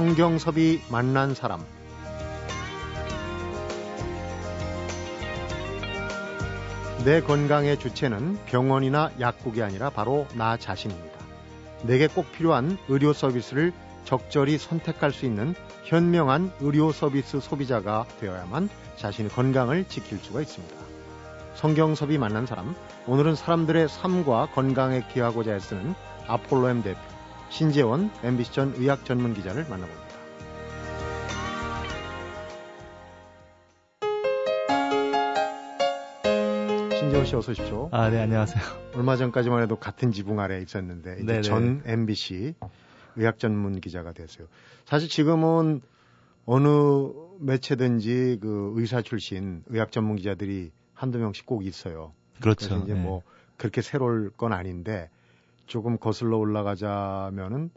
성경섭이 만난 사람 내 건강의 주체는 병원이나 약국이 아니라 바로 나 자신입니다. 내게 꼭 필요한 의료 서비스를 적절히 선택할 수 있는 현명한 의료 서비스 소비자가 되어야만 자신의 건강을 지킬 수가 있습니다. 성경섭이 만난 사람, 오늘은 사람들의 삶과 건강에 기하고자 애쓰는 아폴로엠 대표 신재원 MBC 전 의학 전문 기자를 만나봅니다. 신재원 씨 어서 오십시오. 아, 네, 안녕하세요. 얼마 전까지만 해도 같은 지붕 아래에 있었는데 이제 네네. 전 MBC 의학 전문 기자가 됐어요. 사실 지금은 어느 매체든지 그 의사 출신 의학 전문 기자들이 한두 명씩 꼭 있어요. 그렇죠. 그래서 이제 네. 뭐 그렇게 새로울 건 아닌데 조금 거슬러 올라가자면은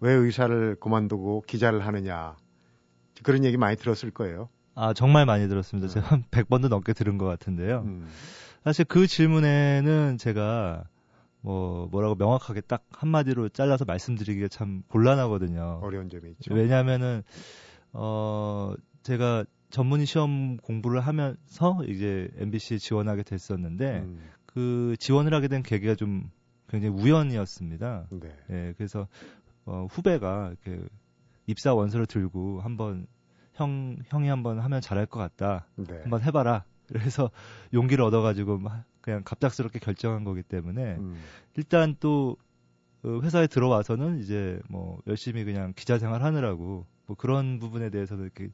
왜 의사를 그만두고 기자를 하느냐 그런 얘기 많이 들었을 거예요. 아, 정말 많이 들었습니다. 제가 한 100번도 넘게 들은 것 같은데요. 음. 사실 그 질문에는 제가 뭐 뭐라고 명확하게 딱 한마디로 잘라서 말씀드리기가 참 곤란하거든요. 어려운 점이 있죠. 왜냐하면은 어 제가 전문의 시험 공부를 하면서 이제 MBC에 지원하게 됐었는데 음. 그 지원을 하게 된 계기가 좀 굉장히 우연이었습니다. 네. 예, 그래서 어, 후배가 이렇게 입사 원서를 들고 한번 형 형이 한번 하면 잘할 것 같다. 네. 한번 해봐라. 그래서 용기를 얻어가지고 막 그냥 갑작스럽게 결정한 거기 때문에 음. 일단 또 어, 회사에 들어와서는 이제 뭐 열심히 그냥 기자 생활 하느라고 뭐 그런 부분에 대해서는 이렇게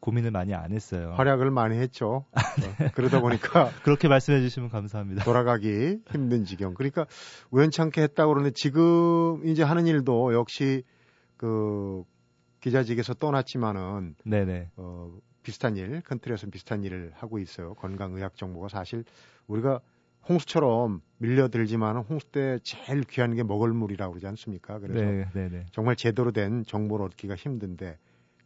고민을 많이 안 했어요. 활약을 많이 했죠. 아, 네. 어, 그러다 보니까 그렇게 말씀해 주시면 감사합니다. 돌아가기 힘든 지경. 그러니까 우연찮게 했다고 그러는데 지금 이제 하는 일도 역시 그 기자직에서 떠났지만은 네네. 어 비슷한 일, 큰 틀에서 비슷한 일을 하고 있어요. 건강의학 정보가 사실 우리가 홍수처럼 밀려들지만은 홍수 때 제일 귀한 게 먹을 물이라고 그러지 않습니까? 그래서 네, 네 네. 정말 제대로 된 정보를 얻기가 힘든데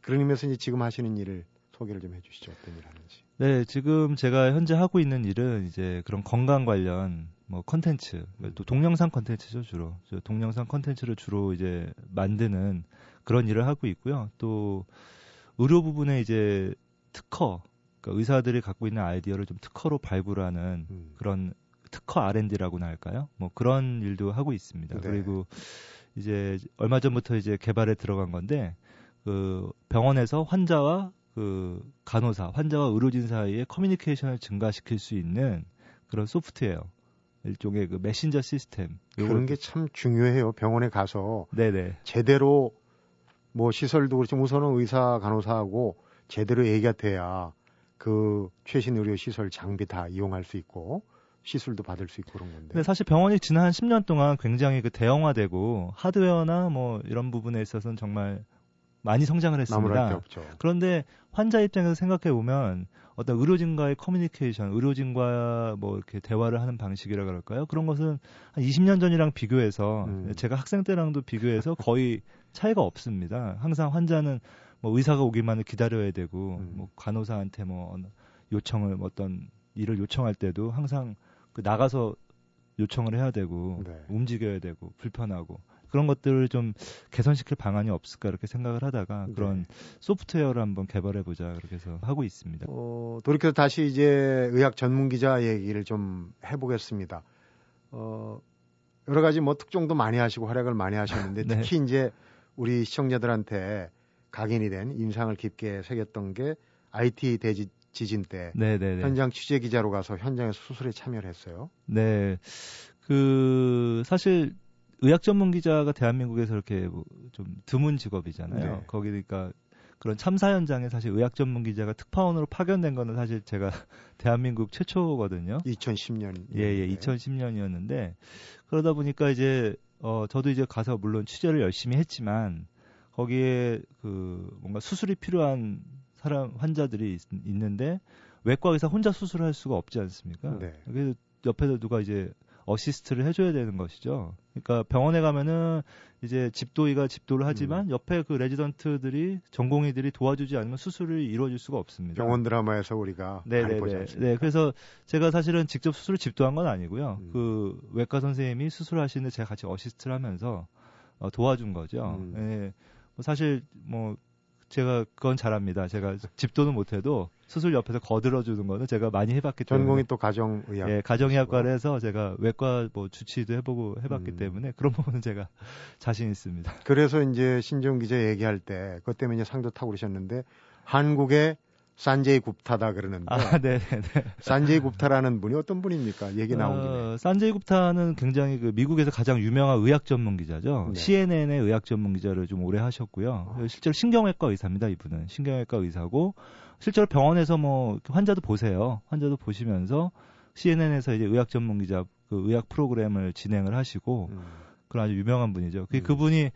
그런 의미에서 이제 지금 하시는 일을 소개를 좀 해주시죠. 어떤 일 하는지. 네, 지금 제가 현재 하고 있는 일은 이제 그런 건강 관련 뭐 컨텐츠, 또 동영상 컨텐츠죠 주로. 저 동영상 컨텐츠를 주로 이제 만드는 그런 일을 하고 있고요. 또 의료 부분에 이제 특허, 그러니까 의사들이 갖고 있는 아이디어를 좀 특허로 발굴하는 음. 그런 특허 R&D라고나 할까요? 뭐 그런 일도 하고 있습니다. 네. 그리고 이제 얼마 전부터 이제 개발에 들어간 건데 그 병원에서 환자와 그 간호사, 환자와 의료진 사이의 커뮤니케이션을 증가시킬 수 있는 그런 소프트웨어, 일종의 그 메신저 시스템. 그런 게 참 중요해요. 병원에 가서 네네. 제대로 뭐 시설도 그렇지만 우선은 의사 간호사하고 제대로 얘기가 돼야 그 최신 의료 시설 장비 다 이용할 수 있고 시술도 받을 수 있고 그런 건데. 근데 사실 병원이 지난 한 10년 동안 굉장히 그 대형화되고 하드웨어나 뭐 이런 부분에 있어서는 정말 많이 성장을 했습니다. 없죠. 그런데 환자 입장에서 생각해 보면 어떤 의료진과의 커뮤니케이션, 의료진과 뭐 이렇게 대화를 하는 방식이라 그럴까요? 그런 것은 한 20년 전이랑 비교해서 음. 제가 학생 때랑도 비교해서 거의 차이가 없습니다. 항상 환자는 뭐 의사가 오기만을 기다려야 되고 음. 뭐 간호사한테 뭐 요청을 뭐 어떤 일을 요청할 때도 항상 그 나가서 요청을 해야 되고 네. 움직여야 되고 불편하고 그런 것들을 좀 개선시킬 방안이 없을까 이렇게 생각을 하다가 네. 그런 소프트웨어를 한번 개발해 보자 그렇게 해서 하고 있습니다. 어, 돌이켜서 다시 이제 의학 전문 기자 얘기를 좀 해보겠습니다. 어, 여러 가지 뭐 특종도 많이 하시고 활약을 많이 하셨는데 네. 특히 이제 우리 시청자들한테 각인이 된 인상을 깊게 새겼던 게 IT 대지 지진 때 네네네. 현장 취재 기자로 가서 현장에서 수술에 참여를 했어요. 네. 그 사실 의학 전문 기자가 대한민국에서 이렇게 뭐좀 드문 직업이잖아요. 네. 거기 그러니까 그런 참사 현장에 사실 의학 전문 기자가 특파원으로 파견된 거는 사실 제가 대한민국 최초거든요. 2010년. 예, 예, 2010년이었는데 그러다 보니까 이제 어 저도 이제 가서 물론 취재를 열심히 했지만 거기에 그 뭔가 수술이 필요한 사람 환자들이 있, 있는데 외과 의사 혼자 수술을 할 수가 없지 않습니까? 네. 그래서 옆에서 누가 이제 어시스트를 해줘야 되는 것이죠. 그러니까 병원에 가면은 이제 집도의가 집도를 하지만 옆에 그 레지던트들이 전공의들이 도와주지 않으면 수술을 이루어질 수가 없습니다. 병원 드라마에서 우리가 많이 보지 네네네. 않습니까? 네, 그래서 제가 사실은 직접 수술을 집도한 건 아니고요. 음. 그 외과 선생님이 수술하시는데 제가 같이 어시스트를 하면서 어, 도와준 거죠. 음. 예. 뭐 사실 뭐 제가 그건 잘합니다. 제가 집도는 못해도 수술 옆에서 거들어 주는 거는 제가 많이 해봤기 때문에 전공이 또 가정의학. 예, 가정의학과를 해서 제가 외과 뭐 주치도 해보고 해봤기 음. 때문에 그런 부분은 제가 자신 있습니다. 그래서 이제 신종 기자 얘기할 때 그것 때문에 이제 상도 타고 그러셨는데 한국의 산제이 굽타다 그러는데 아, 네, 네, 네. 산제이 굽타라는 분이 어떤 분입니까? 얘기 나온 김에. 어, 산제이 굽타는 굉장히 그 미국에서 가장 유명한 의학 전문 기자죠. 네. CNN의 의학 전문 기자를 좀 오래 하셨고요. 어. 실제로 신경외과 의사입니다. 이분은 신경외과 의사고 실제로 병원에서 뭐 환자도 보세요. 환자도 보시면서 CNN에서 이제 의학 전문 기자 그 의학 프로그램을 진행을 하시고 음. 그런 아주 유명한 분이죠. 그 음. 그분이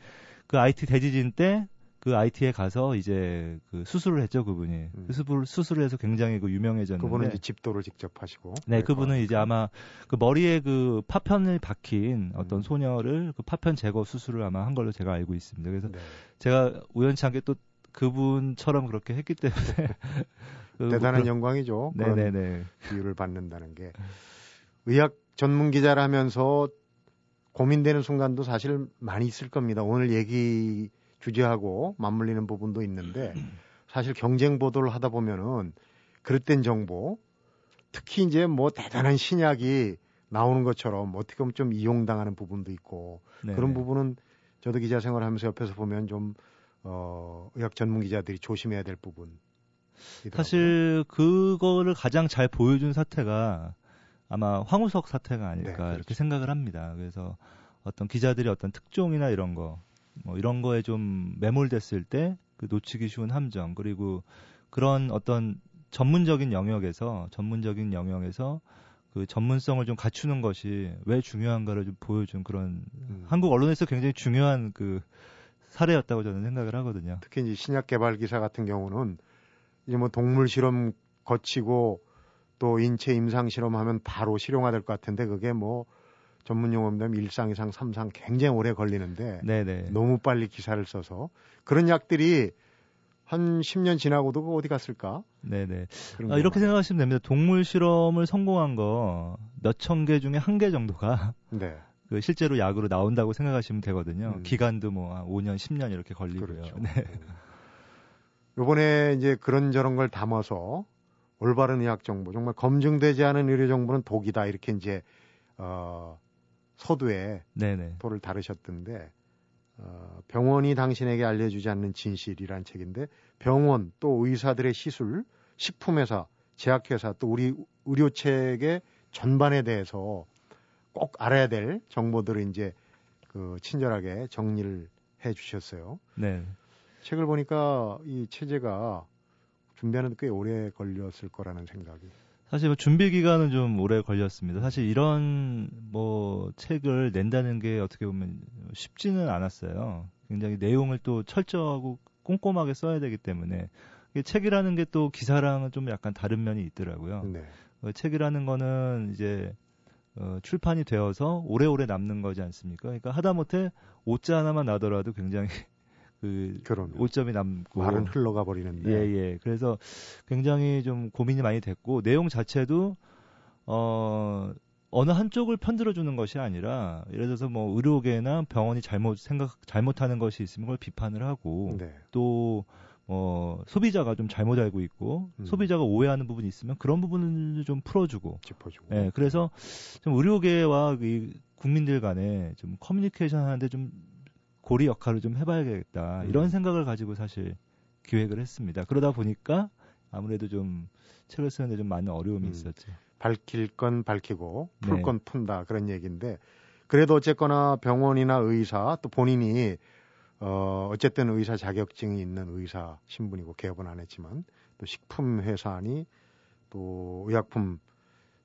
그 IT 대지진 때 그 IT에 가서 이제 그 수술을 했죠 그분이 음. 그 수술 수술을 해서 굉장히 그 유명해졌는데 그분은 이제 집도를 직접 하시고 네 그분은 이제 아마 그 머리에 그 파편을 박힌 어떤 음. 소녀를 그 파편 제거 수술을 아마 한 걸로 제가 알고 있습니다 그래서 네. 제가 우연치 않게 또 그분처럼 그렇게 했기 때문에 그 대단한 그 영광이죠. 네네네. 기회를 받는다는 게. 의학 전문 기자라면서 고민되는 순간도 사실 많이 있을 겁니다. 오늘 얘기 규제하고 맞물리는 부분도 있는데 사실 경쟁 보도를 하다 보면은 그릇된 정보 특히 이제 뭐 대단한 신약이 나오는 것처럼 어떻게 보면 좀 이용당하는 부분도 있고 네. 그런 부분은 저도 기자 생활하면서 옆에서 보면 좀 어, 의학 전문 기자들이 조심해야 될 부분. 사실 그거를 가장 잘 보여준 사태가 아마 황우석 사태가 아닐까 네, 그렇죠. 이렇게 생각을 합니다. 그래서 어떤 기자들이 어떤 특종이나 이런 거 뭐 이런 거에 좀 매몰됐을 때 그 놓치기 쉬운 함정 그리고 그런 어떤 전문적인 영역에서 전문적인 영역에서 그 전문성을 좀 갖추는 것이 왜 중요한가를 좀 보여준 그런 음. 한국 언론에서 굉장히 중요한 그 사례였다고 저는 생각을 하거든요. 특히 이제 신약 개발 기사 같은 경우는 이제 뭐 동물 실험 거치고 또 인체 임상 실험하면 바로 실용화 될 것 같은데 그게 뭐 전문 용어입니다. 일상 이상 삼상 굉장히 오래 걸리는데 네네. 너무 빨리 기사를 써서 그런 약들이 한 10년 지나고도 어디 갔을까? 네네. 아, 이렇게 생각하시면 됩니다. 동물 실험을 성공한 거 몇 천 개 중에 한 개 정도가 네. 그 실제로 약으로 나온다고 생각하시면 되거든요. 음. 기간도 뭐 5년, 10년 이렇게 걸리고요. 그렇죠. 네. 요번에 이제 그런 저런 걸 담아서 올바른 의학 정보, 정말 검증되지 않은 의료 정보는 독이다 이렇게 이제 어 서두에 네네. 도를 다루셨던데 어, 병원이 당신에게 알려주지 않는 진실이란 책인데 병원 또 의사들의 시술, 식품회사, 제약회사 또 우리 의료체계 전반에 대해서 꼭 알아야 될 정보들을 이제 그 친절하게 정리를 해 주셨어요. 네. 책을 보니까 이 체제가 준비하는 데꽤 오래 걸렸을 거라는 생각이 사실 뭐 준비 기간은 좀 오래 걸렸습니다. 사실 이런 뭐 책을 낸다는 게 어떻게 보면 쉽지는 않았어요. 굉장히 내용을 또 철저하고 꼼꼼하게 써야 되기 때문에 책이라는 게 또 기사랑은 좀 약간 다른 면이 있더라고요. 네. 어, 책이라는 거는 이제 어, 출판이 되어서 오래오래 남는 거지 않습니까? 그러니까 하다못해 옷자 하나만 나더라도 굉장히 그 그러면. 오점이 남고 말은 흘러가 버리는데 예 예. 그래서 굉장히 좀 고민이 많이 됐고 내용 자체도 어 어느 한쪽을 편들어 주는 것이 아니라 예를 들어서 뭐 의료계나 병원이 잘못 생각 잘못하는 것이 있으면 그걸 비판을 하고 네. 또 어, 소비자가 좀 잘못 알고 있고 음. 소비자가 오해하는 부분이 있으면 그런 부분을 좀 풀어주고 짚어주고. 예, 그래서 좀 의료계와 이 국민들 간에 좀 커뮤니케이션 하는데 좀 고리 역할을 좀 해봐야겠다 음. 이런 생각을 가지고 사실 기획을 했습니다. 그러다 보니까 아무래도 좀 책을 쓰는데 좀 많은 어려움이 음. 있었죠. 밝힐 건 밝히고 풀건 네. 푼다 그런 얘기인데 그래도 어쨌거나 병원이나 의사 또 본인이 어 어쨌든 의사 자격증이 있는 의사 신분이고 개업은 안 했지만 또 식품 회사니 또 의약품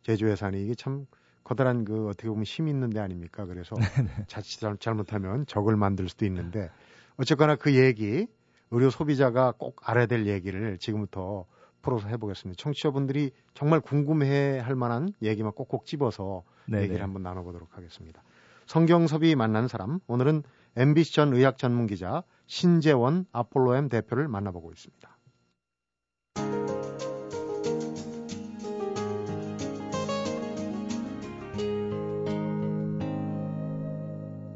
제조 회사니 이게 참 커다란 그 어떻게 보면 힘이 있는 데 아닙니까? 그래서 네, 네. 자칫 잘못하면 적을 만들 수도 있는데 어쨌거나 그 얘기 의료 소비자가 꼭 알아야 될 얘기를 지금부터 풀어서 해보겠습니다. 청취자분들이 정말 궁금해 할 만한 얘기만 꼭꼭 집어서 네네. 얘기를 한번 나눠보도록 하겠습니다. 성경섭이 만난 사람 오늘은 MBC 전 의학 전문 기자 신재원 아폴로엠 대표를 만나보고 있습니다.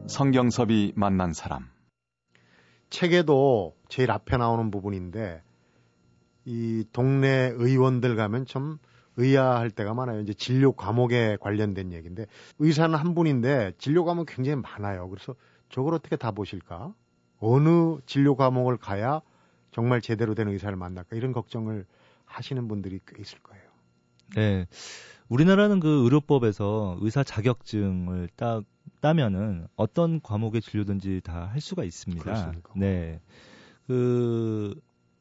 성경섭이 만난 사람. 책에도 제일 앞에 나오는 부분인데 이 동네 의원들 가면 좀 의아할 때가 많아요. 이제 진료 과목에 관련된 얘기인데 의사는 한 분인데 진료 과목 굉장히 많아요. 그래서 저걸 어떻게 다 보실까? 어느 진료 과목을 가야 정말 제대로 된 의사를 만날까? 이런 걱정을 하시는 분들이 꽤 있을 거예요. 네. 우리나라는 그 의료법에서 의사 자격증을 딱 따면은 어떤 과목의 진료든지 다 할 수가 있습니다. 그렇습니까? 네. 그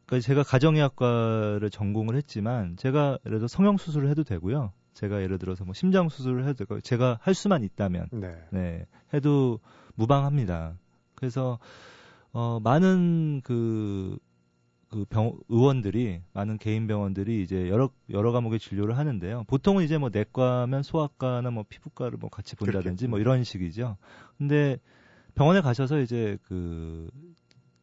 그러니까 제가 가정의학과를 전공을 했지만 제가 예를 들어 성형 수술을 해도 되고요. 제가 예를 들어서 뭐 심장 수술을 해도 되고 제가 할 수만 있다면 네. 네, 해도 무방합니다. 그래서 어 많은 그, 그 병, 의원들이 많은 개인 병원들이 이제 여러 여러 과목의 진료를 하는데요. 보통은 이제 뭐 내과면 소아과나 뭐 피부과를 뭐 같이 본다든지 뭐 이런 식이죠. 근데 병원에 가셔서 이제 그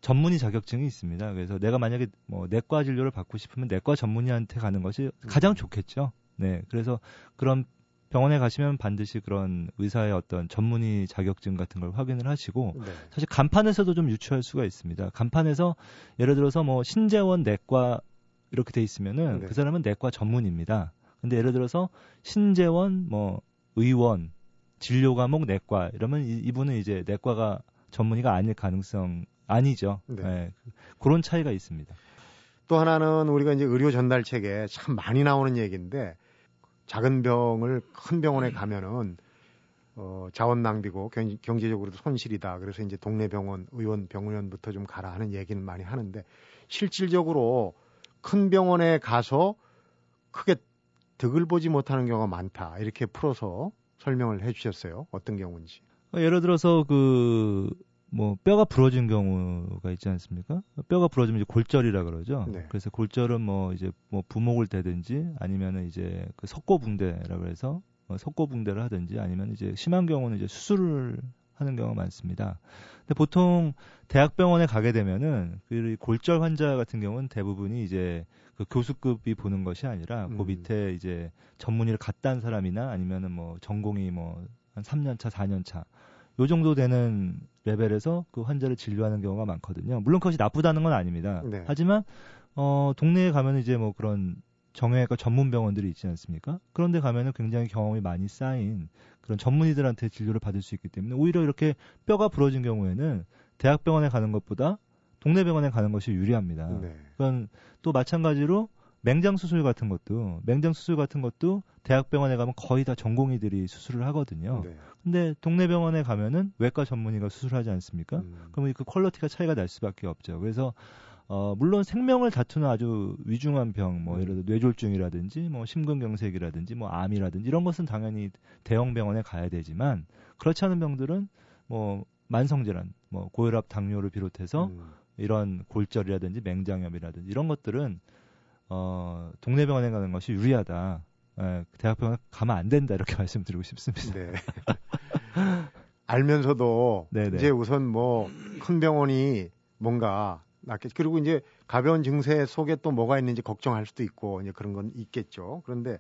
전문의 자격증이 있습니다. 그래서 내가 만약에 뭐 내과 진료를 받고 싶으면 내과 전문의한테 가는 것이 가장 좋겠죠. 네. 그래서 그런 병원에 가시면 반드시 그런 의사의 어떤 전문의 자격증 같은 걸 확인을 하시고 네. 사실 간판에서도 좀 유추할 수가 있습니다. 간판에서 예를 들어서 뭐 신재원 내과 이렇게 돼 있으면은 네. 그 사람은 내과 전문입니다. 근데 예를 들어서 신재원 뭐 의원 진료 과목 내과 이러면 이, 이분은 이제 내과가 전문의가 아닐 가능성 아니죠. 네. 네. 그런 차이가 있습니다. 또 하나는 우리가 이제 의료 전달 책에 참 많이 나오는 얘기인데 작은 병을 큰 병원에 가면은 어, 자원 낭비고 경, 경제적으로도 손실이다. 그래서 이제 동네 병원, 의원, 병원부터 좀 가라 하는 얘기는 많이 하는데 실질적으로 큰 병원에 가서 크게 득을 보지 못하는 경우가 많다. 이렇게 풀어서 설명을 해 주셨어요. 어떤 경우인지. 예를 들어서 그 뭐 뼈가 부러진 경우가 있지 않습니까? 뼈가 부러지면 이제 골절이라 그러죠. 네. 그래서 골절은 뭐 이제 뭐 부목을 대든지 아니면은 이제 그 석고붕대라 그래서 어, 석고붕대를 하든지 아니면 이제 심한 경우는 이제 수술을 하는 경우가 많습니다. 근데 보통 대학병원에 가게 되면은 그 골절 환자 같은 경우는 대부분이 이제 그 교수급이 보는 것이 아니라 그 음. 밑에 이제 전문의를 갔다 한 사람이나 아니면은 뭐 전공이 뭐 한 3년 차, 4년 차. 요 정도 되는 레벨에서 그 환자를 진료하는 경우가 많거든요. 물론 그것이 나쁘다는 건 아닙니다. 네. 하지만 어 동네에 가면 이제 뭐 그런 정형외과 전문 병원들이 있지 않습니까? 그런데 가면은 굉장히 경험이 많이 쌓인 그런 전문의들한테 진료를 받을 수 있기 때문에 오히려 이렇게 뼈가 부러진 경우에는 대학병원에 가는 것보다 동네 병원에 가는 것이 유리합니다. 네. 그건 또 마찬가지로 맹장 수술 같은 것도 맹장 수술 같은 것도 대학병원에 가면 거의 다 전공의들이 수술을 하거든요. 네. 근데 동네 병원에 가면은 외과 전문의가 수술하지 않습니까? 음. 그러면 그 quality가 차이가 날 수밖에 없죠. 그래서 어 물론 생명을 다투는 아주 위중한 병, 뭐 예를 들어 뇌졸중이라든지 뭐 심근경색이라든지 뭐 암이라든지 이런 것은 당연히 대형 병원에 가야 되지만 그렇지 않은 병들은 뭐 만성질환, 뭐 고혈압, 당뇨를 비롯해서 음. 이런 골절이라든지 맹장염이라든지 이런 것들은 어 동네 병원에 가는 것이 유리하다. 예, 대학병원 가면 안 된다 이렇게 말씀드리고 싶습니다. 네. 알면서도 네네. 이제 우선 뭐 큰 병원이 뭔가 낫겠 그리고 이제 가벼운 증세 속에 또 뭐가 있는지 걱정할 수도 있고 이제 그런 건 있겠죠. 그런데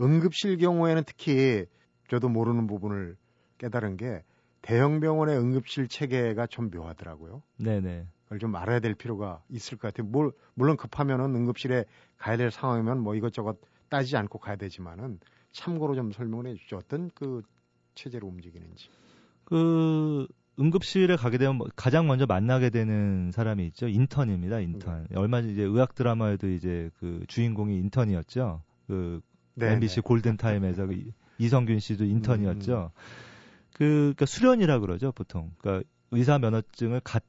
응급실 경우에는 특히 저도 모르는 부분을 깨달은 게 대형 병원의 응급실 체계가 좀 묘하더라고요. 네네. 그걸 좀 알아야 될 필요가 있을 것 같아요. 뭘, 물론 급하면은 응급실에 가야 될 상황이면 뭐 이것저것 따지지 않고 가야 되지만은 참고로 좀 설명을 해 주죠. 어떤 그 체제로 움직이는지. 그 응급실에 가게 되면 뭐 가장 먼저 만나게 되는 사람이 있죠. 인턴입니다. 인턴. 네. 얼마 전 이제 의학 드라마에도 이제 그 주인공이 인턴이었죠. 그 네, MBC 네. 골든 타임에서 그 이- 이선균 씨도 음, 인턴이었죠. 그 그러니까 수련이라 그러죠, 보통. 그러니까 의사 면허증을 갓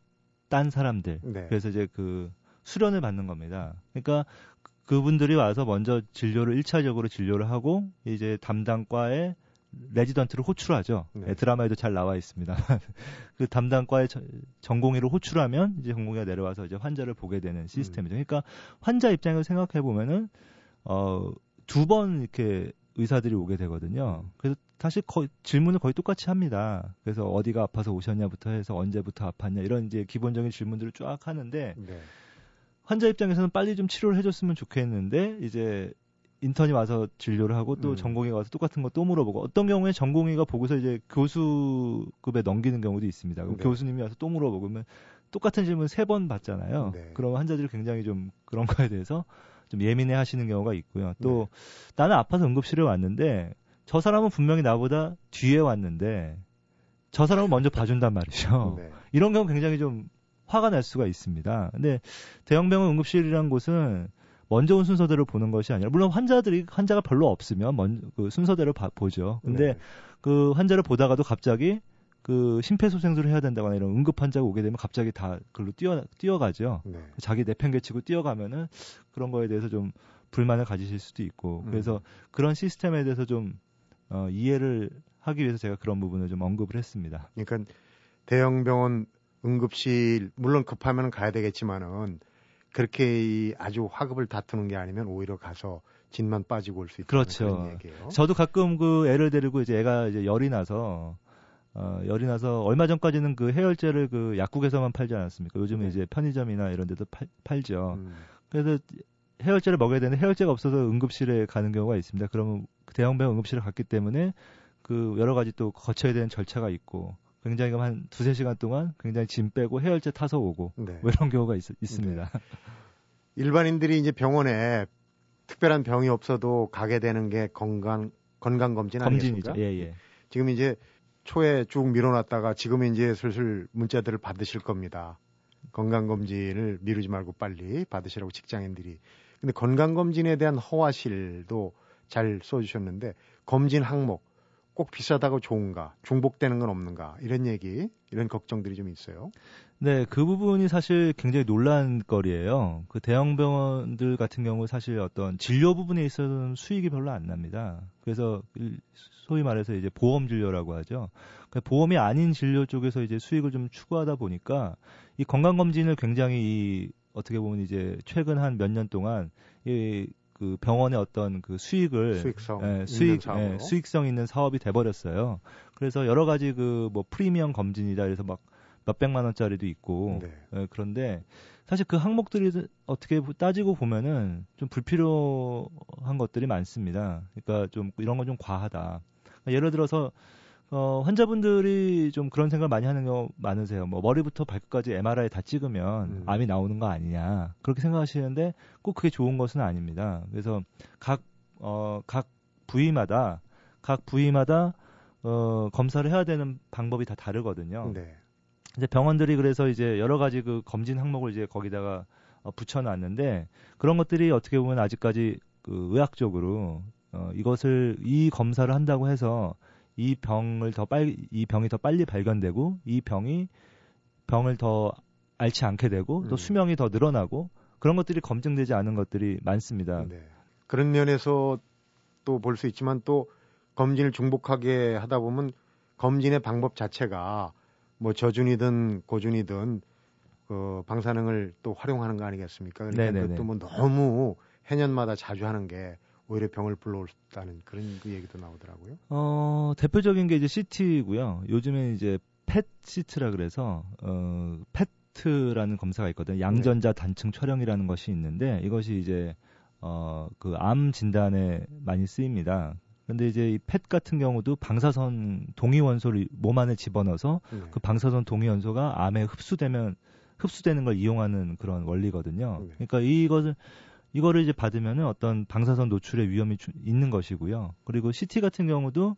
딴 사람들. 네. 그래서 이제 그 수련을 받는 겁니다. 그러니까 그- 그분들이 와서 먼저 진료를 1차적으로 진료를 하고 이제 담당과에 레지던트를 호출하죠. 네. 예, 드라마에도 잘 나와 있습니다. 그 담당과의 저- 전공의를 호출하면 이제 전공의가 내려와서 이제 환자를 보게 되는 시스템이죠. 그러니까 환자 입장에서 생각해 보면은 어, 두 번 이렇게 의사들이 오게 되거든요. 그래서 사실 거의 질문을 거의 똑같이 합니다. 그래서 어디가 아파서 오셨냐부터 해서 언제부터 아팠냐 이런 이제 기본적인 질문들을 쫙 하는데 네. 환자 입장에서는 빨리 좀 치료를 해줬으면 좋겠는데 이제 인턴이 와서 진료를 하고 또 음. 전공의가 와서 똑같은 거 또 물어보고 어떤 경우에 전공의가 보고서 이제 교수급에 넘기는 경우도 있습니다. 그럼 네. 교수님이 와서 또 물어보고 그러면 똑같은 질문 세 번 받잖아요. 네. 그럼 환자들이 굉장히 좀 그런 거에 대해서 좀 예민해 하시는 경우가 있고요. 또 네. 나는 아파서 응급실에 왔는데 저 사람은 분명히 나보다 뒤에 왔는데 저 사람은 먼저 봐준단 말이죠. 네. 이런 경우 굉장히 좀 화가 날 수가 있습니다. 근데 대형병원 응급실이란 곳은 먼저 온 순서대로 보는 것이 아니라 물론 환자들이 환자가 별로 없으면 먼저 그 순서대로 봐, 보죠. 근데 네. 그 환자를 보다가도 갑자기 그 심폐소생술을 해야 된다거나 이런 응급 환자가 오게 되면 갑자기 다 글로 뛰어 뛰어가죠. 네. 자기 내팽개치고 뛰어가면은 그런 거에 대해서 좀 불만을 가지실 수도 있고 음. 그래서 그런 시스템에 대해서 좀 어, 이해를 하기 위해서 제가 그런 부분을 좀 언급을 했습니다. 그러니까 대형 병원 응급실 물론 급하면 가야 되겠지만은 그렇게 아주 화급을 다투는 게 아니면 오히려 가서 진만 빠지고 올 수 있다는 그렇죠. 저도 가끔 그 애를 데리고 이제 애가 이제 열이 나서 어, 열이 나서 얼마 전까지는 그 해열제를 그 약국에서만 팔지 않았습니까? 요즘은 네. 이제 편의점이나 이런 데도 팔, 팔죠. 음. 그래서 해열제를 먹어야 되는데 해열제가 없어서 응급실에 가는 경우가 있습니다. 그러면 그 대형병 응급실에 갔기 때문에 그 여러 가지 또 거쳐야 되는 절차가 있고 굉장히 한 두세 시간 동안 굉장히 짐 빼고 해열제 타서 오고 네. 뭐 이런 경우가 있, 습니다 네. 일반인들이 이제 병원에 특별한 병이 없어도 가게 되는 게 건강 건강 검진 아니겠습니까? 검진이죠. 예, 예. 지금 이제 초에 쭉 밀어놨다가 지금 이제 슬슬 문자들을 받으실 겁니다. 건강 검진을 미루지 말고 빨리 받으시라고 직장인들이. 근데 건강 검진에 대한 허와실도 잘 써주셨는데 검진 항목 꼭 비싸다고 좋은가, 중복되는 건 없는가, 이런 얘기, 이런 걱정들이 좀 있어요. 네, 그 부분이 사실 굉장히 논란거리예요. 그 대형 병원들 같은 경우 사실 어떤 진료 부분에 있어서는 수익이 별로 안 납니다. 그래서 소위 말해서 이제 보험 진료라고 하죠. 그러니까 보험이 아닌 진료 쪽에서 이제 수익을 좀 추구하다 보니까 이 건강 검진을 굉장히 이 어떻게 보면 이제 최근 한 몇 년 동안 이 그 병원의 어떤 그 수익을 수익성 예, 수익 예, 수익성 있는 사업이 돼 버렸어요. 그래서 여러 가지 그 뭐 프리미엄 검진이다 그래서 막 몇백만 원짜리도 있고 네. 예, 그런데 사실 그 항목들이 어떻게 따지고 보면은 좀 불필요한 것들이 많습니다. 그러니까 좀 이런 건 좀 과하다. 그러니까 예를 들어서 어, 환자분들이 좀 그런 생각을 많이 하는 경우 많으세요. 뭐 머리부터 발끝까지 MRI 다 찍으면 음. 암이 나오는 거 아니냐. 그렇게 생각하시는데 꼭 그게 좋은 것은 아닙니다. 그래서 각, 어, 각 부위마다, 각 부위마다, 어, 검사를 해야 되는 방법이 다 다르거든요. 네. 근데 병원들이 그래서 이제 여러 가지 그 검진 항목을 이제 거기다가 어, 붙여놨는데 그런 것들이 어떻게 보면 아직까지 그 의학적으로 어, 이것을 이 검사를 한다고 해서 이 병을 더 빨리 이 병이 더 빨리 발견되고 이 병이 병을 더 앓지 않게 되고 또 음. 수명이 더 늘어나고 그런 것들이 검증되지 않은 것들이 많습니다. 네. 그런 면에서 또 볼 수 있지만 또 검진을 중복하게 하다 보면 검진의 방법 자체가 뭐 저준이든 고준이든 그 방사능을 또 활용하는 거 아니겠습니까? 그러니까 네네네. 그것도 뭐 너무 해년마다 자주 하는 게 오히려 병을 불러올다는 그런 그 얘기도 나오더라고요. 어, 대표적인 게 이제 CT고요. 요즘에 이제 펫 시트라 그래서 어, 페트라는 검사가 있거든요. 양전자 단층 촬영이라는 것이 있는데 이것이 이제 어, 그 암 진단에 많이 쓰입니다. 근데 이제 이 펫 같은 경우도 방사선 동위 원소를 몸 안에 집어넣어서 네. 그 방사선 동위 원소가 암에 흡수되면 흡수되는 걸 이용하는 그런 원리거든요. 네. 그러니까 이것을 이거를 이제 받으면은 어떤 방사선 노출의 위험이 있는 것이고요. 그리고 CT 같은 경우도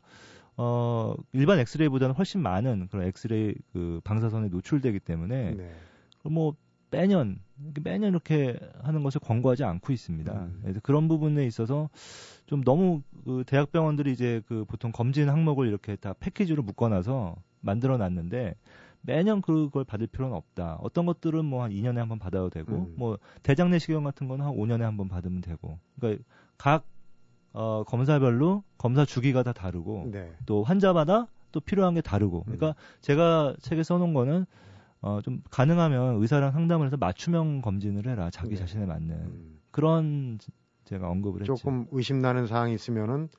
어 일반 엑스레이보다는 훨씬 많은 그런 엑스레이 그 방사선에 노출되기 때문에 네. 뭐 매년 매년 이렇게 하는 것을 권고하지 않고 있습니다. 음. 그래서 그런 부분에 있어서 좀 너무 그 대학병원들이 이제 그 보통 검진 항목을 이렇게 다 패키지로 묶어놔서 만들어 놨는데 매년 그걸 받을 필요는 없다. 어떤 것들은 뭐 한 2년에 한 번 받아도 되고, 음. 뭐 대장 내시경 같은 거는 한 5년에 한 번 받으면 되고. 그러니까 각 어, 검사별로 검사 주기가 다 다르고, 네. 또 환자마다 또 필요한 게 다르고. 그러니까 음. 제가 책에 써놓은 거는 어, 좀 가능하면 의사랑 상담을 해서 맞춤형 검진을 해라. 자기 네. 자신에 맞는 음. 그런 제가 언급을 했죠. 조금 의심나는 사항이 있으면은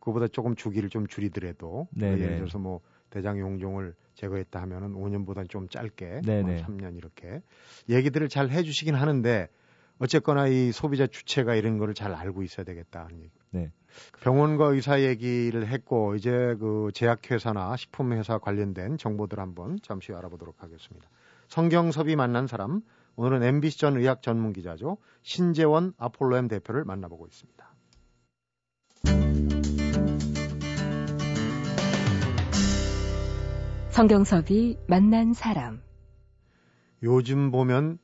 그보다 조금 주기를 좀 줄이더라도 네, 뭐 예를 네. 들어서 뭐 대장 용종을 제거했다 하면은 5년보다는 좀 짧게 뭐 3년 이렇게 얘기들을 잘 해주시긴 하는데 어쨌거나 이 소비자 주체가 이런 거를 잘 알고 있어야 되겠다 하는 얘기. 네. 병원과 의사 얘기를 했고 이제 그 제약회사나 식품회사 관련된 정보들 한번 잠시 알아보도록 하겠습니다. 성경섭이 만난 사람 오늘은 MBC 전 의학 전문 기자죠. 신재원 아폴로엠 대표를 만나보고 있습니다. 성경섭이 만난 사람 요즘 보면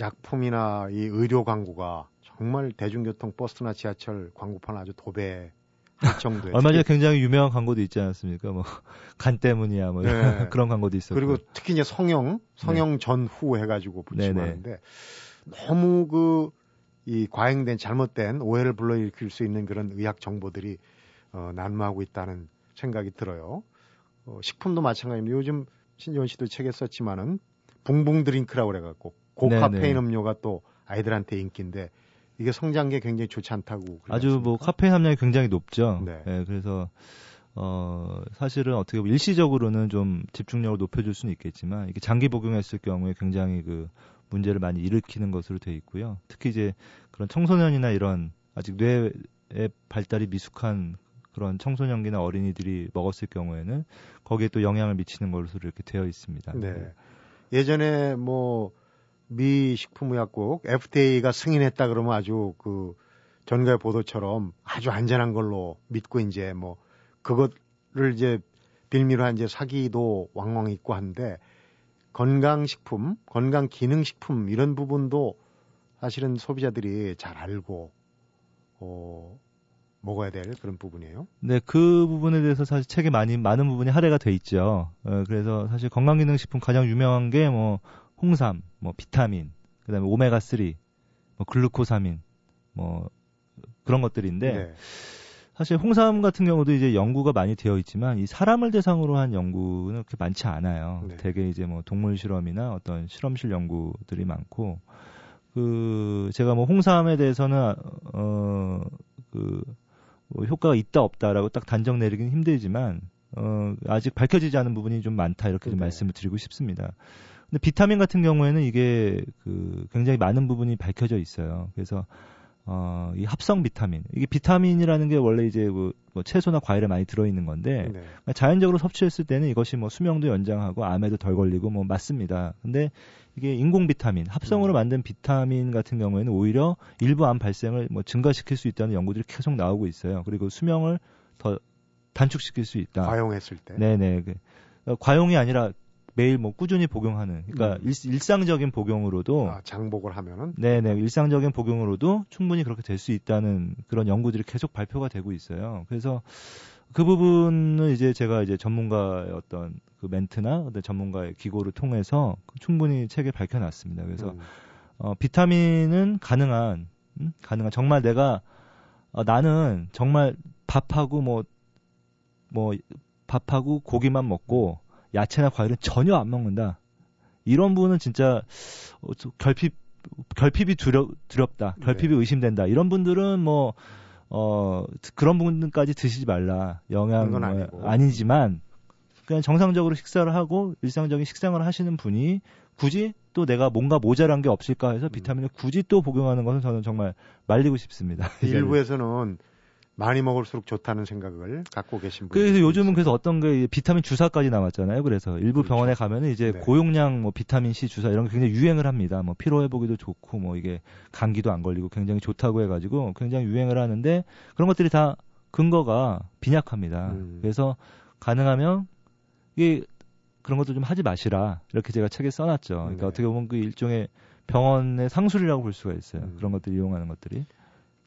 약품이나 이 의료 광고가 정말 대중교통 버스나 지하철 광고판 아주 도배 할 정도에 얼마 전에 굉장히 유명한 광고도 있지 않았습니까? 뭐 간 때문이야 뭐 네. 그런 광고도 있었고 그리고 특히 이제 성형 성형 네. 전후 해가지고 붙이는데 너무 그 이 과잉된 잘못된 오해를 불러일으킬 수 있는 그런 의학 정보들이 어, 난무하고 있다는 생각이 들어요. 어, 식품도 마찬가지입니다. 요즘 신재원 씨도 책에 썼지만은 붕붕 드링크라고 그래갖고 고카페인 네네. 음료가 또 아이들한테 인기인데 이게 성장기에 굉장히 좋지 않다고. 아주 뭐 카페인 함량이 굉장히 높죠. 네. 네. 그래서 어 사실은 어떻게 보면 일시적으로는 좀 집중력을 높여줄 수는 있겠지만 이게 장기 복용했을 경우에 굉장히 그 문제를 많이 일으키는 것으로 돼 있고요. 특히 이제 그런 청소년이나 이런 아직 뇌의 발달이 미숙한 그런 청소년기나 어린이들이 먹었을 경우에는 거기에 또 영향을 미치는 것으로 이렇게 되어 있습니다. 네. 예전에 뭐 미 식품의약국 FDA가 승인했다 그러면 아주 그 전가의 보도처럼 아주 안전한 걸로 믿고 이제 뭐 그것을 이제 빌미로 한 이제 사기도 왕왕 있고 한데 건강식품, 건강기능식품 이런 부분도 사실은 소비자들이 잘 알고 어 먹어야 될 그런 부분이에요. 네, 그 부분에 대해서 사실 책에 많이 많은 부분이 할애가 돼 있죠. 어, 그래서 사실 건강기능식품 가장 유명한 게 뭐 홍삼, 뭐 비타민, 그다음에 오메가 3, 뭐 글루코사민, 뭐 그런 것들인데 네. 사실 홍삼 같은 경우도 이제 연구가 많이 되어 있지만 이 사람을 대상으로 한 연구는 그렇게 많지 않아요. 네. 대개 이제 뭐 동물 실험이나 어떤 실험실 연구들이 많고 그 제가 뭐 홍삼에 대해서는 어그 뭐 효과가 있다 없다라고 딱 단정 내리기는 힘들지만 어, 아직 밝혀지지 않은 부분이 좀 많다 이렇게 좀 네. 말씀을 드리고 싶습니다. 근데 비타민 같은 경우에는 이게 그 굉장히 많은 부분이 밝혀져 있어요. 그래서 어, 이 합성 비타민. 이게 비타민이라는 게 원래 이제 뭐, 뭐 채소나 과일에 많이 들어있는 건데, 네. 그러니까 자연적으로 섭취했을 때는 이것이 뭐 수명도 연장하고 암에도 덜 걸리고 뭐 맞습니다. 근데 이게 인공 비타민, 합성으로 음. 만든 비타민 같은 경우에는 오히려 일부 암 발생을 뭐 증가시킬 수 있다는 연구들이 계속 나오고 있어요. 그리고 수명을 더 단축시킬 수 있다. 과용했을 때. 네네. 그, 어, 과용이 아니라 매일 뭐 꾸준히 복용하는 그러니까 음. 일, 상적인 복용으로도 아, 장복을 하면은 네네 일상적인 복용으로도 충분히 그렇게 될 수 있다는 그런 연구들이 계속 발표가 되고 있어요. 그래서 그 부분은 이제 제가 이제 전문가의 어떤 그 멘트나 전문가의 기고를 통해서 충분히 책에 밝혀놨습니다. 그래서 음. 어, 비타민은 가능한 음? 가능한 정말 내가 어, 나는 정말 밥하고 뭐뭐 뭐 밥하고 고기만 먹고 야채나 과일은 전혀 안 먹는다. 이런 분은 진짜 어, 결핍 결핍이 두렵, 두렵다. 네. 결핍이 네. 의심된다. 이런 분들은 뭐 어, 그런 부분까지 드시지 말라. 영양은 아니지만 그냥 정상적으로 식사를 하고 일상적인 식생활을 하시는 분이 굳이 또 내가 뭔가 모자란 게 없을까 해서 음. 비타민을 굳이 또 복용하는 것은 저는 정말 말리고 싶습니다. 일부에서는 많이 먹을수록 좋다는 생각을 갖고 계신 분이 그래서 요즘은 그래서 어떤 게 비타민 주사까지 나왔잖아요. 그래서 일부 그렇죠. 병원에 가면은 이제 네. 고용량 뭐 비타민 C 주사 이런 게 굉장히 유행을 합니다. 뭐 피로 회복에도 좋고 뭐 이게 감기도 안 걸리고 굉장히 좋다고 해가지고 굉장히 유행을 하는데 그런 것들이 다 근거가 빈약합니다. 음. 그래서 가능하면 이게 그런 것도 좀 하지 마시라 이렇게 제가 책에 써놨죠. 그러니까 네. 어떻게 보면 그 일종의 병원의 상술이라고 볼 수가 있어요. 음. 그런 것들 이용하는 것들이.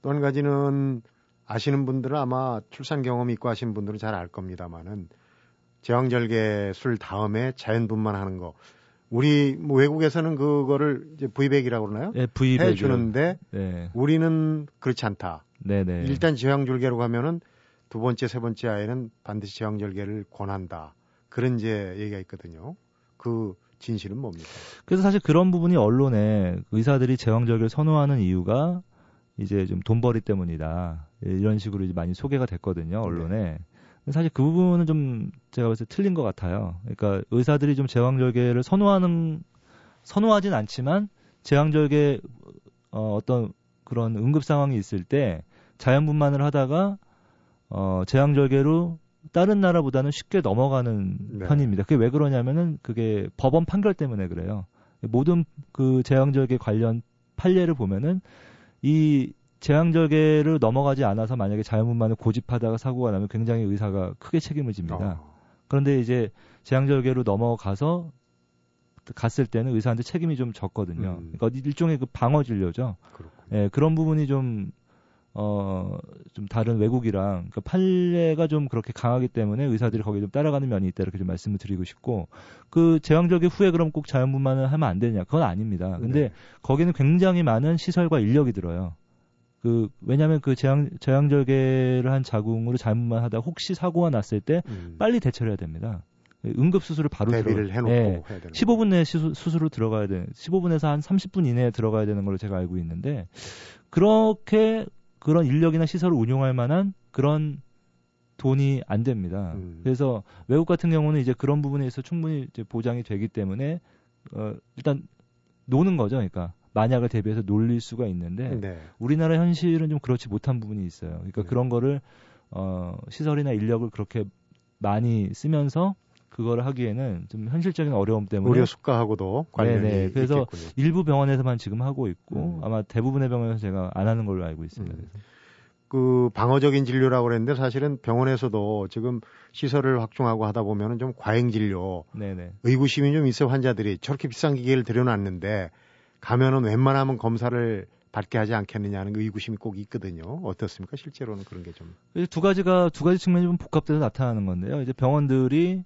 또 한 가지는 아시는 분들은 아마 출산 경험이 있고 하신 분들은 잘 알 겁니다만은 제왕절개 술 다음에 자연분만 하는 거. 우리 뭐 외국에서는 그거를 이제 V백이라고 그러나요? 네, V백 해주는데 네. 우리는 그렇지 않다. 네네. 일단 제왕절개로 가면은 두 번째, 세 번째 아이는 반드시 제왕절개를 권한다. 그런 이제 얘기가 있거든요. 그 진실은 뭡니까? 그래서 사실 그런 부분이 언론에 의사들이 제왕절개를 선호하는 이유가 이제 좀 돈벌이 때문이다. 이런 식으로 이제 많이 소개가 됐거든요, 언론에. 네. 사실 그 부분은 좀 제가 볼때 틀린 것 같아요. 그러니까 의사들이 좀 제왕절개를 선호하는 선호하진 않지만 제왕절개 어, 어떤 그런 응급 상황이 있을 때 자연분만을 하다가 어, 제왕절개로 다른 나라보다는 쉽게 넘어가는 네. 편입니다. 그게 왜 그러냐면은 그게 법원 판결 때문에 그래요. 모든 그 재앙절개 관련 판례를 보면은 이 재앙절개를 넘어가지 않아서 만약에 자연분만을 고집하다가 사고가 나면 굉장히 의사가 크게 책임을 집니다. 어. 그런데 이제 재앙절개로 넘어가서 갔을 때는 의사한테 책임이 좀 적거든요. 음. 그러니까 일종의 그 방어 진료죠. 예, 그런 부분이 좀, 어, 좀 다른 외국이랑, 그 판례가 좀 그렇게 강하기 때문에 의사들이 거기에 좀 따라가는 면이 있다 이렇게 좀 말씀을 드리고 싶고, 그 재앙절개 후에 그럼 꼭 자연분만을 하면 안 되냐? 그건 아닙니다. 근데 네. 거기는 굉장히 많은 시설과 인력이 들어요. 그, 왜냐면 그 재앙, 재앙절개를 한 자궁으로 자연분만 하다 혹시 사고가 났을 때 음. 빨리 대처를 해야 됩니다. 응급 수술을 바로 대비를 들어- 해놓고 되는 15분 내에 시수, 수술로 들어가야 돼. 15분에서 한 30분 이내에 들어가야 되는 걸로 제가 알고 있는데 그렇게 그런 인력이나 시설을 운용할 만한 그런 돈이 안 됩니다. 음. 그래서 외국 같은 경우는 이제 그런 부분에서 충분히 보장이 되기 때문에 어, 일단 노는 거죠. 그러니까 만약을 대비해서 놀릴 수가 있는데 네. 우리나라 현실은 좀 그렇지 못한 부분이 있어요. 그러니까 네. 그런 거를 어, 시설이나 인력을 그렇게 많이 쓰면서 그거를 하기에는 좀 현실적인 어려움 때문에 의료 수가하고도 관련이 네네. 그래서 있겠군요. 일부 병원에서만 지금 하고 있고 음. 아마 대부분의 병원에서 제가 안 하는 걸로 알고 있습니다. 음. 그래서. 그 방어적인 진료라고 그랬는데 사실은 병원에서도 지금 시설을 확충하고 하다 보면은 좀 과잉 진료 네네. 의구심이 좀 있어 환자들이 저렇게 비싼 기계를 들여놨는데 가면은 웬만하면 검사를 받게 하지 않겠느냐는 의구심이 꼭 있거든요. 어떻습니까? 실제로는 그런 게 좀. 이두 가지가 두 가지 측면이 좀 복합돼서 나타나는 건데요. 이제 병원들이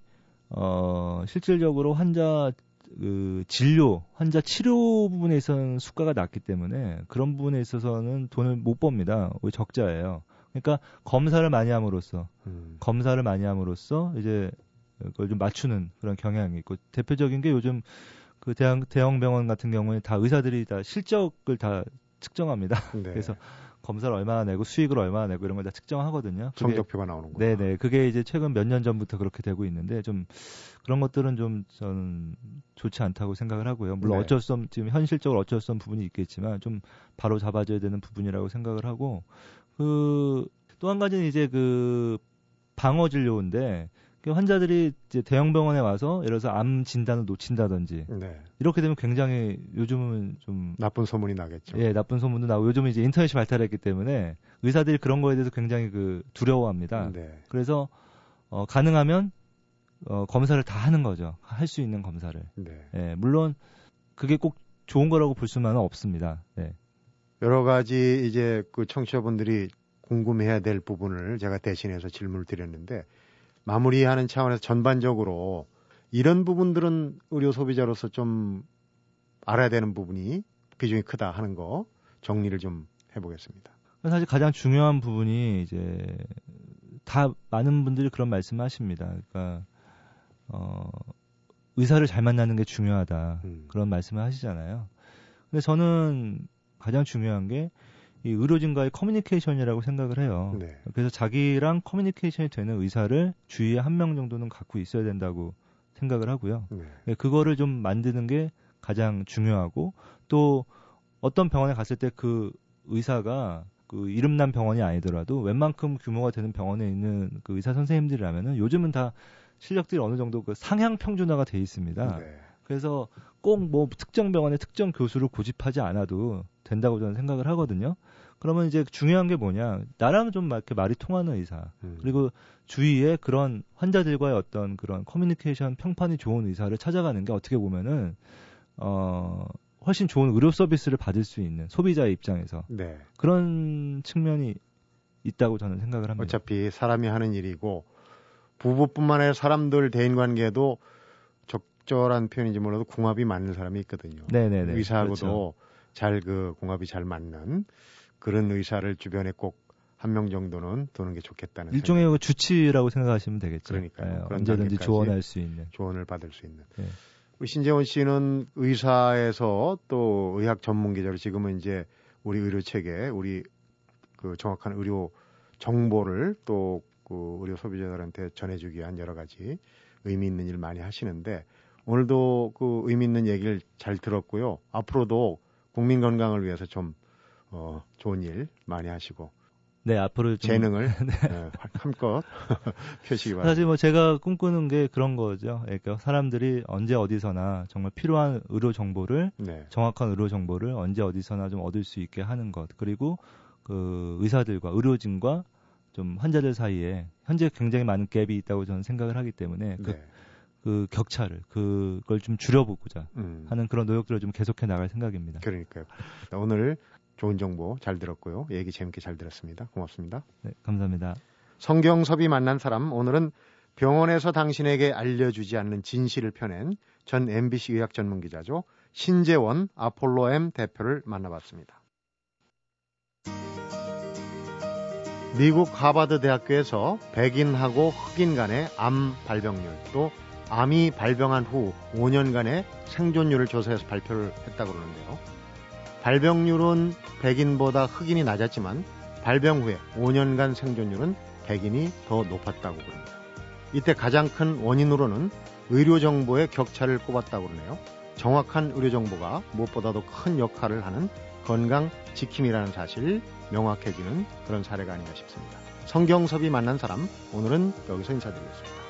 어 실질적으로 환자 그 진료, 환자 치료 부분에 있어서는 수가가 낮기 때문에 그런 부분에 있어서는 돈을 못 법니다. 오히려 적자예요. 그러니까 검사를 많이 함으로써 음. 검사를 많이 함으로써 이제 그걸 좀 맞추는 그런 경향이 있고 대표적인 게 요즘 그 대형 대형 병원 같은 경우에 다 의사들이 다 실적을 다 측정합니다. 네. 그래서 검사를 얼마나 내고 수익을 얼마나 내고 이런 걸 다 측정하거든요. 그게- 성적표가 나오는 거. 네네. 그게 이제 최근 몇 년 전부터 그렇게 되고 있는데 좀 그런 것들은 좀 저는 좋지 않다고 생각을 하고요. 물론 네. 어쩔 수 없, 지금 현실적으로 어쩔 수 없는 부분이 있겠지만 좀 바로 잡아줘야 되는 부분이라고 생각을 하고 그 또 한 가지는 이제 그 방어 진료인데 그 환자들이 이제 대형 병원에 와서 예를 들어서 암 진단을 놓친다든지 네. 이렇게 되면 굉장히 요즘은 좀 나쁜 소문이 나겠죠. 예, 나쁜 소문도 나고 요즘은 이제 인터넷이 발달했기 때문에 의사들이 그런 거에 대해서 굉장히 그 두려워합니다. 네. 그래서 어, 가능하면 어, 검사를 다 하는 거죠. 할 수 있는 검사를. 네. 예, 물론 그게 꼭 좋은 거라고 볼 수만은 없습니다. 네. 여러 가지 이제 그 청취자분들이 궁금해야 될 부분을 제가 대신해서 질문을 드렸는데 마무리하는 차원에서 전반적으로 이런 부분들은 의료 소비자로서 좀 알아야 되는 부분이 비중이 크다 하는 거 정리를 좀 해보겠습니다. 사실 가장 중요한 부분이 이제 다 많은 분들이 그런 말씀을 하십니다. 그러니까 어, 의사를 잘 만나는 게 중요하다. 음. 그런 말씀을 하시잖아요. 근데 저는 가장 중요한 게 이 의료 진과의 커뮤니케이션이라고 생각을 해요. 네. 그래서 자기랑 커뮤니케이션이 되는 의사를 주위에 한 명 정도는 갖고 있어야 된다고 생각을 하고요. 네. 네, 그거를 좀 만드는 게 가장 중요하고 또 어떤 병원에 갔을 때 그 의사가 그 이름난 병원이 아니더라도 웬만큼 규모가 되는 병원에 있는 그 의사 선생님들이라면은 요즘은 다 실력들이 어느 정도 그 상향 평준화가 돼 있습니다. 네. 그래서 꼭 뭐 특정 병원의 특정 교수를 고집하지 않아도 된다고 저는 생각을 하거든요. 그러면 이제 중요한 게 뭐냐. 나랑 좀 이렇게 말이 통하는 의사. 음. 그리고 주위에 그런 환자들과의 어떤 그런 커뮤니케이션 평판이 좋은 의사를 찾아가는 게 어떻게 보면은 어 훨씬 좋은 의료 서비스를 받을 수 있는 소비자의 입장에서 네. 그런 측면이 있다고 저는 생각을 합니다. 어차피 사람이 하는 일이고 부부뿐만 아니라 사람들 대인 관계도 적절한 표현인지 몰라도 궁합이 맞는 사람이 있거든요. 네네네. 의사하고도 그렇죠. 잘그 궁합이 잘 맞는 그런 의사를 주변에 꼭 한 명 정도는 두는 게 좋겠다는 일종의 그 주치라고 생각하시면 되겠죠. 그러니까요. 예, 그런 언제든지. 조언할 수 있는. 조언을 받을 수 있는. 네. 우리 신재원 씨는 의사에서 또 의학 전문 기자로 지금은 이제 우리 의료 체계, 우리 그 정확한 의료 정보를 또 그 의료 소비자들한테 전해주기 위한 여러 가지 의미 있는 일 많이 하시는데 오늘도 그 의미 있는 얘기를 잘 들었고요. 앞으로도 국민 건강을 위해서 좀 어, 좋은 일 많이 하시고 네, 앞으로 좀 재능을 네, 함껏 펴시기 바랍니다. 사실 뭐 제가 꿈꾸는 게 그런 거죠. 그러니까 사람들이 언제 어디서나 정말 필요한 의료 정보를 네. 정확한 의료 정보를 언제 어디서나 좀 얻을 수 있게 하는 것. 그리고 그 의사들과 의료진과 좀 환자들 사이에 현재 굉장히 많은 갭이 있다고 저는 생각을 하기 때문에 그, 네. 그 격차를 그걸 좀 줄여보고자 음, 하는 그런 노력들을 좀 계속해 나갈 생각입니다. 그러니까요. 오늘 좋은 정보 잘 들었고요. 얘기 재밌게 잘 들었습니다. 고맙습니다. 네, 감사합니다. 성경섭이 만난 사람 오늘은 병원에서 당신에게 알려주지 않는 진실을 펴낸 전 MBC 의학 전문 기자죠. 신재원 아폴로 M 대표를 만나봤습니다. 미국 하버드 대학교에서 백인하고 흑인 간의 암 발병률 또 암이 발병한 후 5년간의 생존율을 조사해서 발표를 했다고 그러는데요. 발병률은 백인보다 흑인이 낮았지만 발병 후에 5년간 생존율은 백인이 더 높았다고 그럽니다. 이때 가장 큰 원인으로는 의료 정보의 격차를 꼽았다고 그러네요. 정확한 의료 정보가 무엇보다도 큰 역할을 하는 건강 지킴이라는 사실 명확해지는 그런 사례가 아닌가 싶습니다. 성경섭이 만난 사람 오늘은 여기서 인사드리겠습니다.